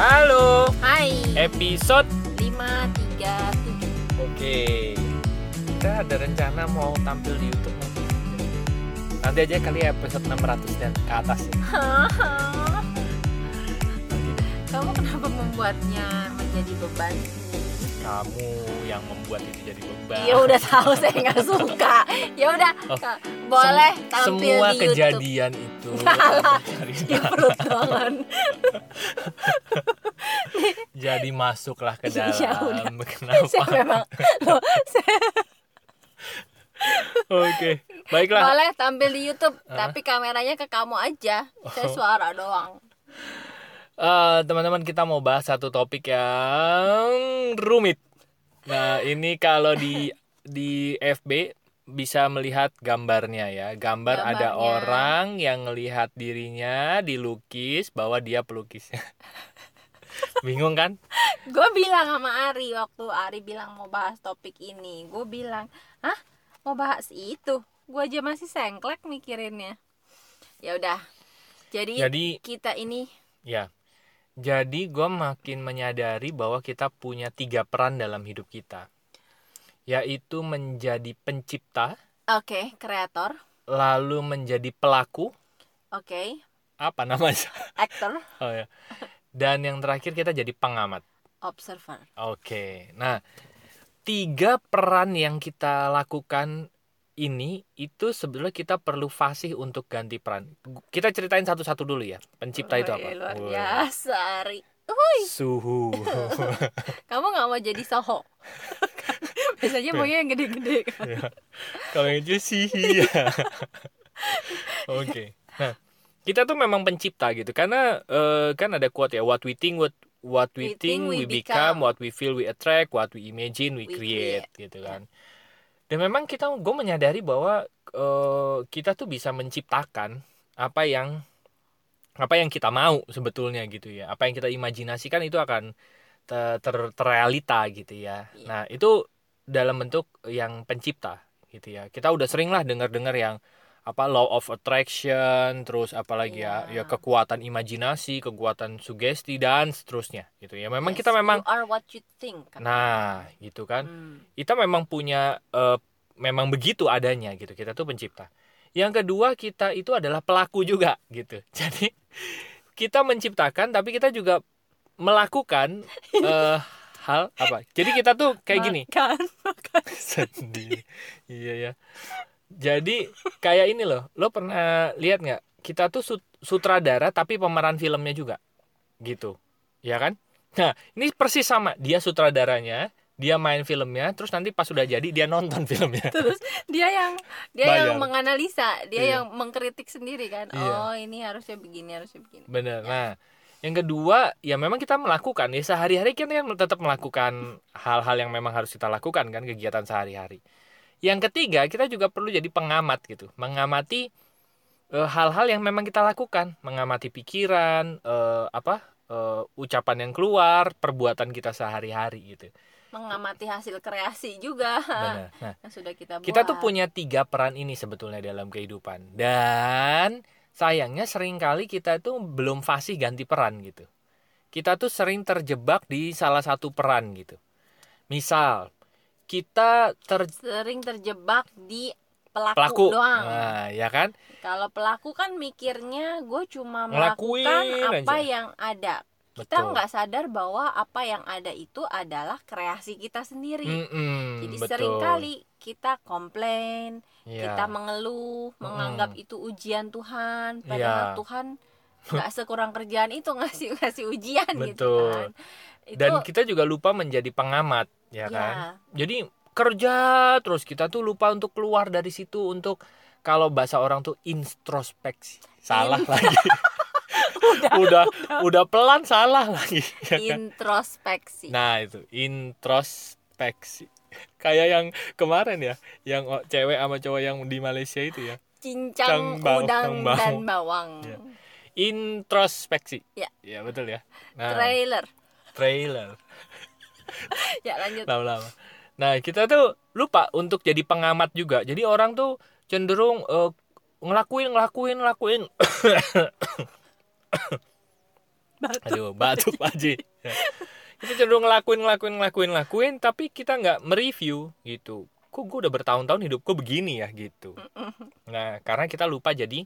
Halo, Hai. episode 537. Oke. Kita ada rencana mau tampil di YouTube nanti. Nanti aja kali ya episode 600 dan ke atas ya. Kamu kenapa membuatnya menjadi beban? Kamu yang membuat itu jadi beban. Ya udah tahu saya nggak suka. Ya udah, Oh, boleh Sem- tampil Semua di YouTube. kejadian itu Di perut jadi masuklah ke Ya udah. dalam. Kenapa? saya memang loh, saya Oke, baiklah. boleh tampil di YouTube, Hah? tapi kameranya ke kamu aja. Saya Oh. suara doang. Eh, teman-teman kita mau bahas satu topik yang rumit. Nah ini kalau di di FB bisa melihat gambarnya ya. Gambar ada Gambarnya. orang yang melihat dirinya dilukis bahwa dia pelukis. Bingung kan? Gue bilang sama Ari waktu Ari bilang mau bahas topik ini, gue bilang, hah mau bahas itu? Gue aja masih sengklek mikirinnya. Ya udah. Jadi, Jadi kita ini ya. Jadi gue makin menyadari bahwa kita punya tiga peran dalam hidup kita. Yaitu menjadi pencipta, oke kreator, lalu menjadi pelaku, oke apa namanya? actor, Oh ya. Dan yang terakhir kita jadi pengamat. observer. Oke. Nah, tiga peran yang kita lakukan ini itu sebetulnya kita perlu fasih untuk ganti peran. Kita ceritain satu-satu dulu ya. Pencipta itu apa? Luar biasa Ari. Suhu. Kamu nggak mau jadi soho? Biasanya maunya yang gede-gede. kan? Ya. Kalau yang sih ya. Oke. Nah, kita tuh memang pencipta gitu karena eh, kan ada quote ya what we think what what we, think, we become, what we feel we attract, what we imagine we, We create, gitu kan. Dan memang kita gue menyadari bahwa eh, kita tuh bisa menciptakan apa yang apa yang kita mau sebetulnya gitu ya. Apa yang kita imajinasikan itu akan ter, ter- terrealita gitu ya. Iya. Nah, itu dalam bentuk yang pencipta gitu ya. Kita udah sering lah dengar-dengar yang apa law of attraction, terus apalagi ya, ya Iya. kekuatan imajinasi, kekuatan sugesti dan seterusnya gitu ya. Memang Yes, kita memang you are what you think. kan? nah, gitu kan. Hmm. Kita memang punya eh, memang begitu adanya gitu. Kita tuh pencipta. Yang kedua, kita itu adalah pelaku juga gitu. Jadi kita menciptakan tapi kita juga melakukan eh, hal apa? Jadi kita tuh kayak gini. Makan, makan. Sedih. Iya ya. Jadi kayak ini loh, lo pernah lihat nggak? Kita tuh sut- sutradara tapi pemeran filmnya juga, gitu, ya kan? Nah ini persis sama, dia sutradaranya, dia main filmnya, terus nanti pas sudah jadi dia nonton filmnya. Terus dia yang dia Bayar. yang menganalisa, dia Iya. yang mengkritik sendiri kan. Iya. Oh, ini harusnya begini, harusnya begini. Bener. Nah yang kedua ya memang kita melakukan ya sehari-hari kita kan tetap melakukan hal-hal yang memang harus kita lakukan kan kegiatan sehari-hari. Yang ketiga kita juga perlu jadi pengamat gitu, mengamati eh, hal-hal yang memang kita lakukan, mengamati pikiran, eh, apa eh, ucapan yang keluar, perbuatan kita sehari-hari gitu. Mengamati hasil kreasi juga Benar. Nah yang sudah kita buat. kita tuh punya tiga peran ini sebetulnya dalam kehidupan dan sayangnya sering kali kita tuh belum fasih ganti peran gitu kita tuh sering terjebak di salah satu peran gitu misal kita ter sering terjebak di pelaku, pelaku doang. nah ya kan Kalau pelaku kan mikirnya gue cuma Ngelakuin melakukan apa aja. yang ada. Kita nggak sadar bahwa apa yang ada itu adalah kreasi kita sendiri. Mm-mm, Jadi betul. sering kali kita komplain, Iya. kita mengeluh, menganggap itu ujian Tuhan, padahal Iya. Tuhan nggak sekurang kerjaan itu ngasih ngasih ujian gitu Betul. kan. Itu dan kita juga lupa menjadi pengamat ya ya, kan jadi kerja terus kita tuh lupa untuk keluar dari situ untuk kalau bahasa orang tuh introspeksi salah lagi udah udah pelan salah lagi ya kan? introspeksi. nah itu introspeksi kayak yang kemarin ya yang cewek sama cowok yang di Malaysia itu ya Cincang, Cang bawang, udang, bawang. dan bawang. Iya. introspeksi Ya. ya betul ya nah Trailer. trailer Ya lanjut. lama-lama. Nah, kita tuh lupa untuk jadi pengamat juga. Jadi orang tuh cenderung eh, ngelakuin ngelakuin ngelakuin batuk. aduh batuk Ya. kita cenderung ngelakuin ngelakuin ngelakuin ngelakuin tapi kita nggak mereview gitu kok gue udah bertahun-tahun hidup gue begini ya gitu nah karena kita lupa jadi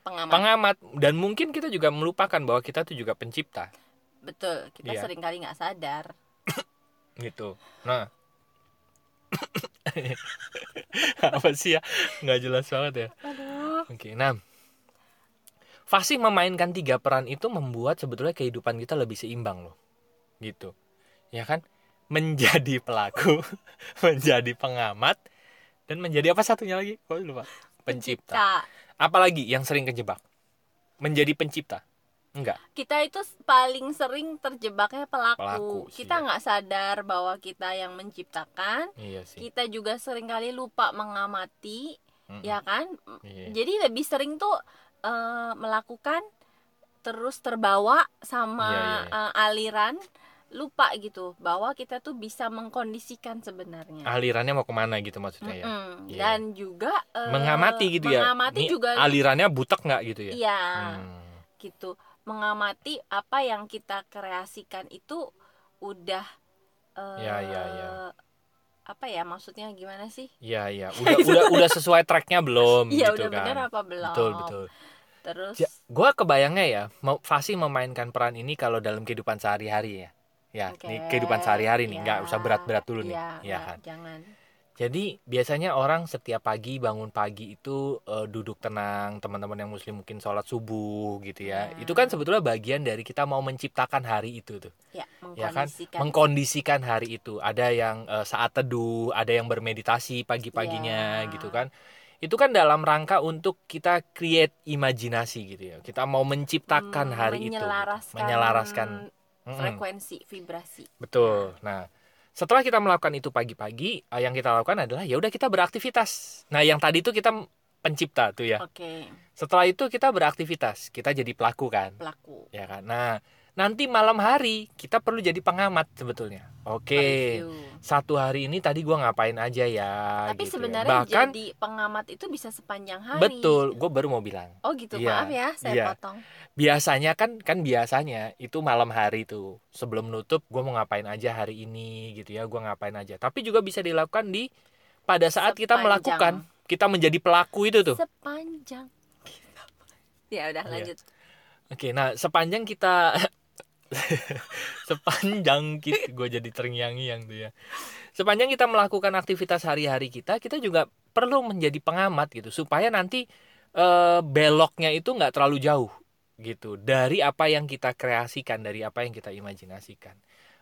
Pengamat. pengamat dan mungkin kita juga melupakan bahwa kita tuh juga pencipta Betul, kita Iya. sering kali nggak sadar. Gitu. Nah. Apa sih ya? Nggak jelas banget ya. Aduh. oke nah. Fasih memainkan tiga peran itu membuat sebetulnya kehidupan kita lebih seimbang loh. Gitu. Ya kan? Menjadi pelaku menjadi pengamat dan menjadi apa satunya lagi? Kok lupa. Pencipta. Kita, apalagi yang sering kejebak? Menjadi pencipta enggak kita itu paling sering terjebaknya pelaku. Pelaku kita nggak sadar bahwa kita yang menciptakan. iya sih Kita juga sering kali lupa mengamati, Mm-mm. ya kan? Iya. Jadi lebih sering tuh eh, melakukan terus terbawa sama Iya, iya, iya. eh, aliran lupa gitu bahwa kita tuh bisa mengkondisikan sebenarnya. alirannya mau ke mana gitu maksudnya ya Mm-mm. Iya. Dan juga eh, mengamati gitu ya Mengamati juga alirannya butek nggak gitu ya iya Hmm. gitu. Mengamati apa yang kita kreasikan itu udah eh, Ya, ya, ya. Apa ya maksudnya gimana sih? Iya iya udah udah udah sesuai tracknya belum Iya gitu udah kan bener apa belum? betul betul Terus Ja, gua kebayangnya ya mau Fasi memainkan peran ini kalau dalam kehidupan sehari-hari ya ya Oke, ini kehidupan sehari-hari nih ya, nggak usah berat-berat dulu nih Iya, ya nggak, kan Jangan. Jadi biasanya orang setiap pagi bangun pagi itu eh, duduk tenang teman-teman yang muslim mungkin sholat subuh gitu ya Ya. itu kan sebetulnya bagian dari kita mau menciptakan hari itu tuh Ya, ya kan mengkondisikan. hari itu ada yang eh, saat teduh ada yang bermeditasi pagi-paginya Ya. gitu kan itu kan dalam rangka untuk kita create imajinasi gitu ya kita mau menciptakan Hmm, hari itu gitu. menyelaraskan menyelaraskan Mm-mm. frekuensi vibrasi. betul nah setelah kita melakukan itu pagi-pagi eh, yang kita lakukan adalah ya udah kita beraktivitas. Nah yang tadi itu kita pencipta tuh ya. Oke, setelah itu kita beraktivitas. Kita jadi pelaku kan. Pelaku. ya kan? Nah nanti malam hari kita perlu jadi pengamat sebetulnya oke Review. satu hari ini tadi gua ngapain aja ya Tapi gitu ya. sebenarnya bahkan jadi pengamat itu bisa sepanjang hari. betul gue baru mau bilang Oh gitu, Iya, maaf ya, saya iya. potong. biasanya kan kan biasanya itu malam hari tuh sebelum nutup gue mau ngapain aja hari ini gitu ya gue ngapain aja tapi juga bisa dilakukan di pada saat kita Sepanjang. melakukan kita menjadi pelaku itu tuh Sepanjang. Ya udah Iya. lanjut. oke nah sepanjang kita sepanjang kita gue jadi terngiang-ngiang tuh ya. Sepanjang kita melakukan aktivitas hari-hari kita kita juga perlu menjadi pengamat gitu supaya nanti eh, beloknya itu nggak terlalu jauh gitu dari apa yang kita kreasikan dari apa yang kita imajinasikan.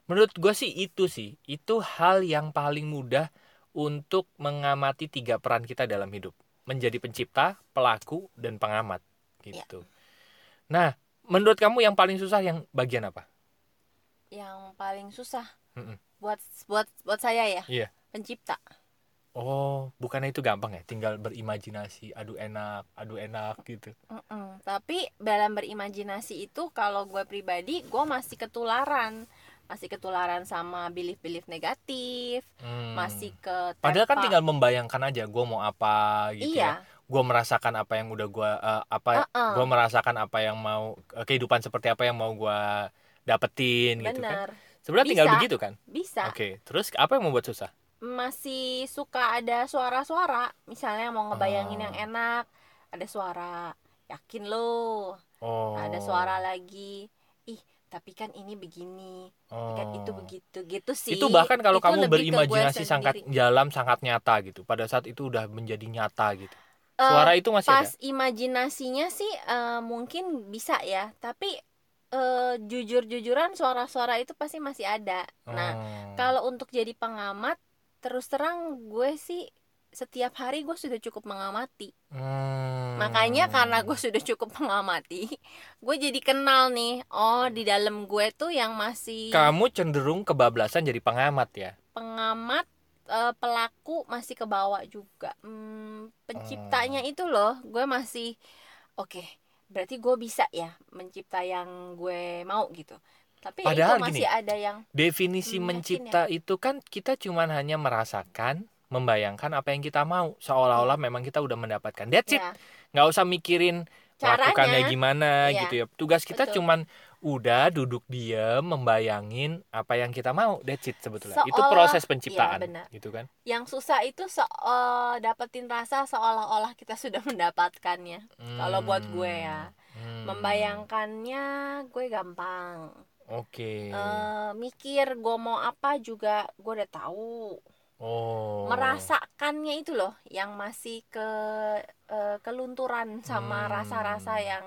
Menurut gue sih itu sih itu hal yang paling mudah untuk mengamati tiga peran kita dalam hidup. Menjadi pencipta pelaku dan pengamat gitu. Nah menurut kamu yang paling susah yang bagian apa Yang paling susah Mm-mm. buat buat buat saya ya. Iya. Pencipta. oh bukannya itu gampang ya tinggal berimajinasi aduh enak aduh enak gitu Mm-mm. Tapi dalam berimajinasi itu kalau gue pribadi gue masih ketularan masih ketularan sama belief-belief negatif Hmm. masih ke padahal kan tinggal membayangkan aja gue mau apa gitu ya iya gue merasakan apa yang udah gue apa Uh-uh. gue merasakan apa yang mau eh, kehidupan seperti apa yang mau gue dapetin gitu kan. Benar sebenarnya tinggal begitu kan? Bisa. Oke terus apa yang membuat susah? Masih suka ada suara-suara. Misalnya mau ngebayangin Oh. yang enak ada suara yakin lo oh ada suara lagi ih tapi kan ini begini. Oh. kan itu begitu gitu sih. Itu bahkan kalau Itu kamu berimajinasi sangat dalam sangat nyata gitu. Pada saat itu udah menjadi nyata gitu Eh, suara itu masih pas ada? imajinasinya sih eh, mungkin bisa ya. Tapi eh, jujur-jujuran suara-suara itu pasti masih ada. Nah Oh. kalau untuk jadi pengamat terus terang gue sih setiap hari gue sudah cukup mengamati. Hmm. makanya karena gue sudah cukup mengamati gue jadi kenal nih oh di dalam gue tuh yang masih kamu cenderung kebablasan jadi pengamat ya? Pengamat eh, pelaku masih ke bawah juga. Hmm, penciptanya Oh. itu loh gue masih oke berarti gue bisa ya mencipta yang gue mau gitu. Tapi ya Padahal masih gini, ada yang definisi Hmm, mencipta itu kan kita cuman hanya merasakan membayangkan apa yang kita mau. Seolah-olah memang kita udah mendapatkan. That's it. Ya nggak usah mikirin Caranya, melakukannya gimana Iya. gitu ya. Tugas kita Betul. cuman udah duduk diem membayangin apa yang kita mau that's it sebetulnya itu Seolah- proses Iya, penciptaan benar. gitu kan yang susah itu se eh, dapetin rasa seolah-olah kita sudah mendapatkannya Kalau buat gue ya. Hmm. membayangkannya gue gampang oke Eh, mikir gue mau apa juga gue udah tahu oh merasakannya itu loh yang masih ke eh, kelunturan sama Hmm. rasa-rasa yang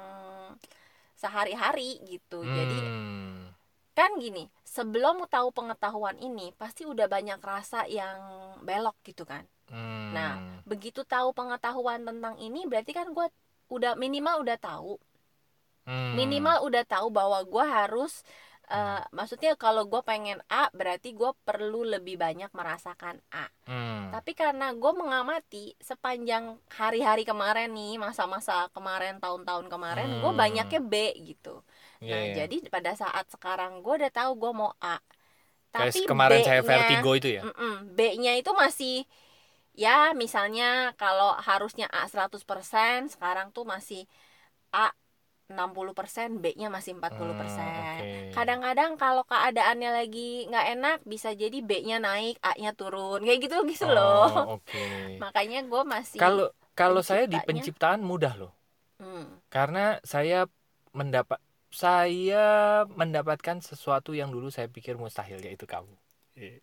sehari-hari gitu jadi Hmm. kan gini sebelum tahu pengetahuan ini pasti udah banyak rasa yang belok gitu kan Hmm. Nah, begitu tahu pengetahuan tentang ini berarti kan gue udah minimal udah tahu Hmm. minimal udah tahu bahwa gue harus eh, maksudnya kalau gue pengen A berarti gue perlu lebih banyak merasakan A Hmm. tapi karena gue mengamati sepanjang hari-hari kemarin nih masa-masa kemarin tahun-tahun kemarin gue Hmm. banyaknya B gitu Iya, nah iya. jadi pada saat sekarang gue udah tahu gue mau A Kayak tapi kemarin saya vertigo itu ya B-nya itu masih ya misalnya kalau harusnya A 100% sekarang tuh masih A 60% B-nya masih 40%. Hmm, oke. Kadang-kadang kalau keadaannya lagi nggak enak bisa jadi B-nya naik, A-nya turun. Kayak gitu gitu Oh, loh. oke Makanya gue masih kalau kalau saya di penciptaan mudah loh Hmm, karena saya mendapat saya mendapatkan sesuatu yang dulu saya pikir mustahil yaitu kamu Eh,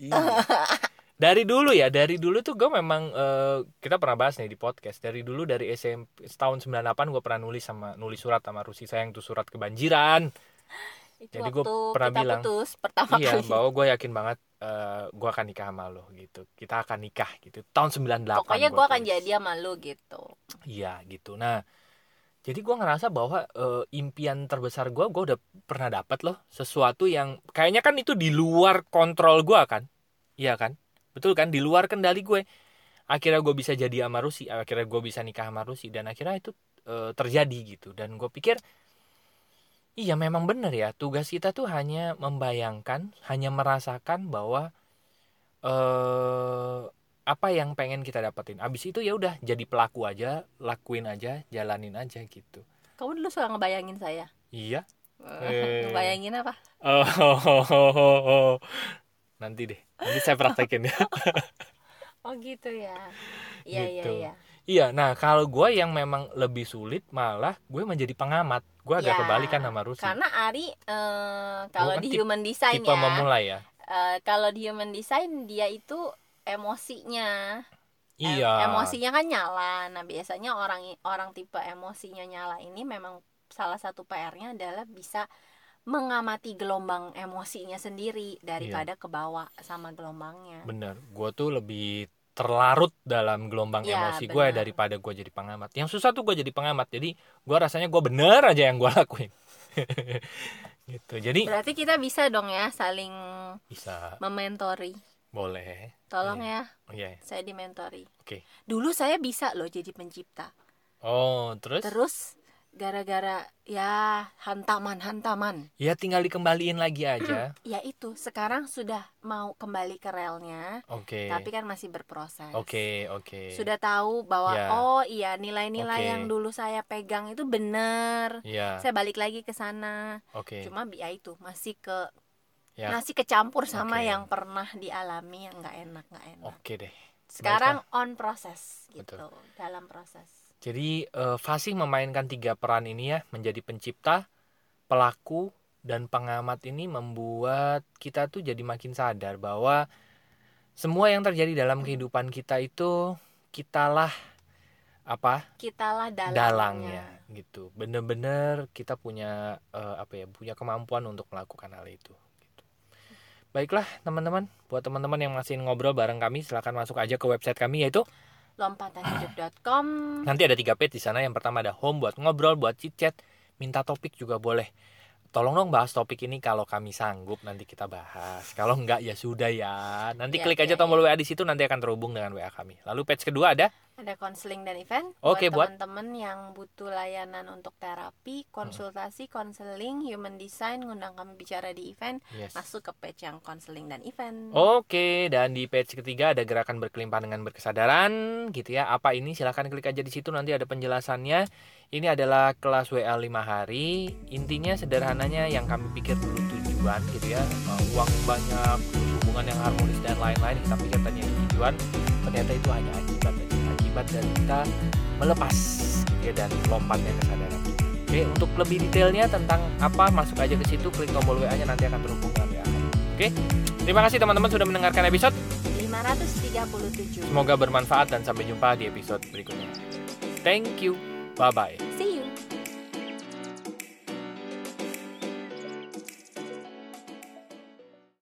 iya. dari dulu ya dari dulu tuh gue memang eh, kita pernah bahas nih di podcast. Dari dulu dari SMP tahun 98 gue pernah nulis sama nulis surat sama Rusi sayang tuh surat kebanjiran. Itu Jadi gua pernah kita bilang, putus pertama iya kali. bahwa gue yakin banget eh, gue akan nikah sama lo gitu. Kita akan nikah gitu. Tahun 98 Pokoknya gua gue akan jadi sama lu gitu. Iya gitu. Nah, jadi gue ngerasa bahwa eh, impian terbesar gue, gue udah pernah dapat loh sesuatu yang kayaknya kan itu di luar kontrol gue kan, iya kan, betul kan, di luar kendali gue. Akhirnya gue bisa jadi sama Rusi, akhirnya gue bisa nikah sama Rusi dan akhirnya itu eh, terjadi gitu. Dan gue pikir, iya memang bener ya, tugas kita tuh hanya membayangkan, hanya merasakan bahwa eh apa yang pengen kita dapetin. Abis itu ya udah jadi pelaku aja, lakuin aja, jalanin aja gitu. Kamu dulu suka ngebayangin saya. Iya. Eh. ngebayangin apa? Oh, nanti deh, nanti saya praktekin ya. Oh gitu ya. Iya iya Gitu. iya. iya, nah kalau gue yang memang lebih sulit malah gue menjadi pengamat. Gue agak Ya, kebalikan sama Rusi. Karena Ari eh, kalau kan di human design Tipe ya, memulai ya. eh, kalau di human design dia itu emosinya, Em- Iya. emosinya kan nyala. Nah biasanya orang orang tipe emosinya nyala ini memang salah satu PR-nya adalah bisa mengamati gelombang emosinya sendiri daripada kebawa sama gelombangnya. Bener, gue tuh lebih terlarut dalam gelombang Iya, emosi gue daripada gue jadi pengamat. Yang susah tuh gue jadi pengamat. Jadi gue rasanya gue bener aja yang gue lakuin. gitu. Jadi Berarti kita bisa dong ya saling bisa, mementori. boleh. Tolong ya, Oh, Iya. saya dimentori. Oke. Dulu saya bisa loh jadi pencipta. Oh, terus? Terus gara-gara ya hantaman-hantaman. Ya tinggal dikembaliin lagi aja. Ya itu, sekarang sudah mau kembali ke relnya, Oke. tapi kan masih berproses. Oke, oke. Sudah tahu bahwa Ya. oh iya nilai-nilai Oke. yang dulu saya pegang itu benar. Iya. Saya balik lagi ke sana. Oke. Cuma ya itu masih ke Ya. masih kecampur sama Oke. yang pernah dialami yang nggak enak nggak enak. Oke deh. Sekarang on proses gitu, Betul. dalam proses. Jadi eh, Fasih memainkan tiga peran ini ya, menjadi pencipta, pelaku, dan pengamat ini membuat kita tuh jadi makin sadar bahwa semua yang terjadi dalam kehidupan kita itu kitalah apa Kitalah dalangnya. dalangnya gitu. Bener-bener kita punya eh, apa ya, punya kemampuan untuk melakukan hal itu. Gitu. Baiklah teman-teman, buat teman-teman yang masih ngobrol bareng kami, silahkan masuk aja ke website kami yaitu lompatanhidup.com Nanti ada tiga page di sana. Yang pertama ada home buat ngobrol, buat chit chat, minta topik juga boleh. Tolong dong bahas topik ini kalau kami sanggup nanti kita bahas. Kalau enggak ya sudah ya. Nanti Ya, klik aja ya, tombol WA di situ nanti akan terhubung dengan WA kami. Lalu page kedua ada ada konseling dan event Oke, buat- teman-teman yang butuh layanan untuk terapi konsultasi konseling human design ngundang kami bicara di event Yes. masuk ke page yang konseling dan event Oke, dan di page ketiga ada gerakan berkelimpahan dengan berkesadaran gitu ya. Apa ini? Silahkan klik aja di situ nanti ada penjelasannya. Ini adalah kelas WA 5 hari. Intinya sederhananya yang kami pikir dulu tujuan gitu ya. Uh, Uang banyak, hubungan yang harmonis dan lain-lain kita pikir tadi tujuan. Ternyata itu hanya akibat aja. Akibat dari kita melepas gitu ya dan lompatnya kesadaran. Oke, untuk lebih detailnya tentang apa masuk aja ke situ klik tombol WA-nya nanti akan terhubung dengan WA. Oke. Terima kasih teman-teman sudah mendengarkan episode. 537 Semoga bermanfaat dan sampai jumpa di episode berikutnya. Thank you. Bye bye. See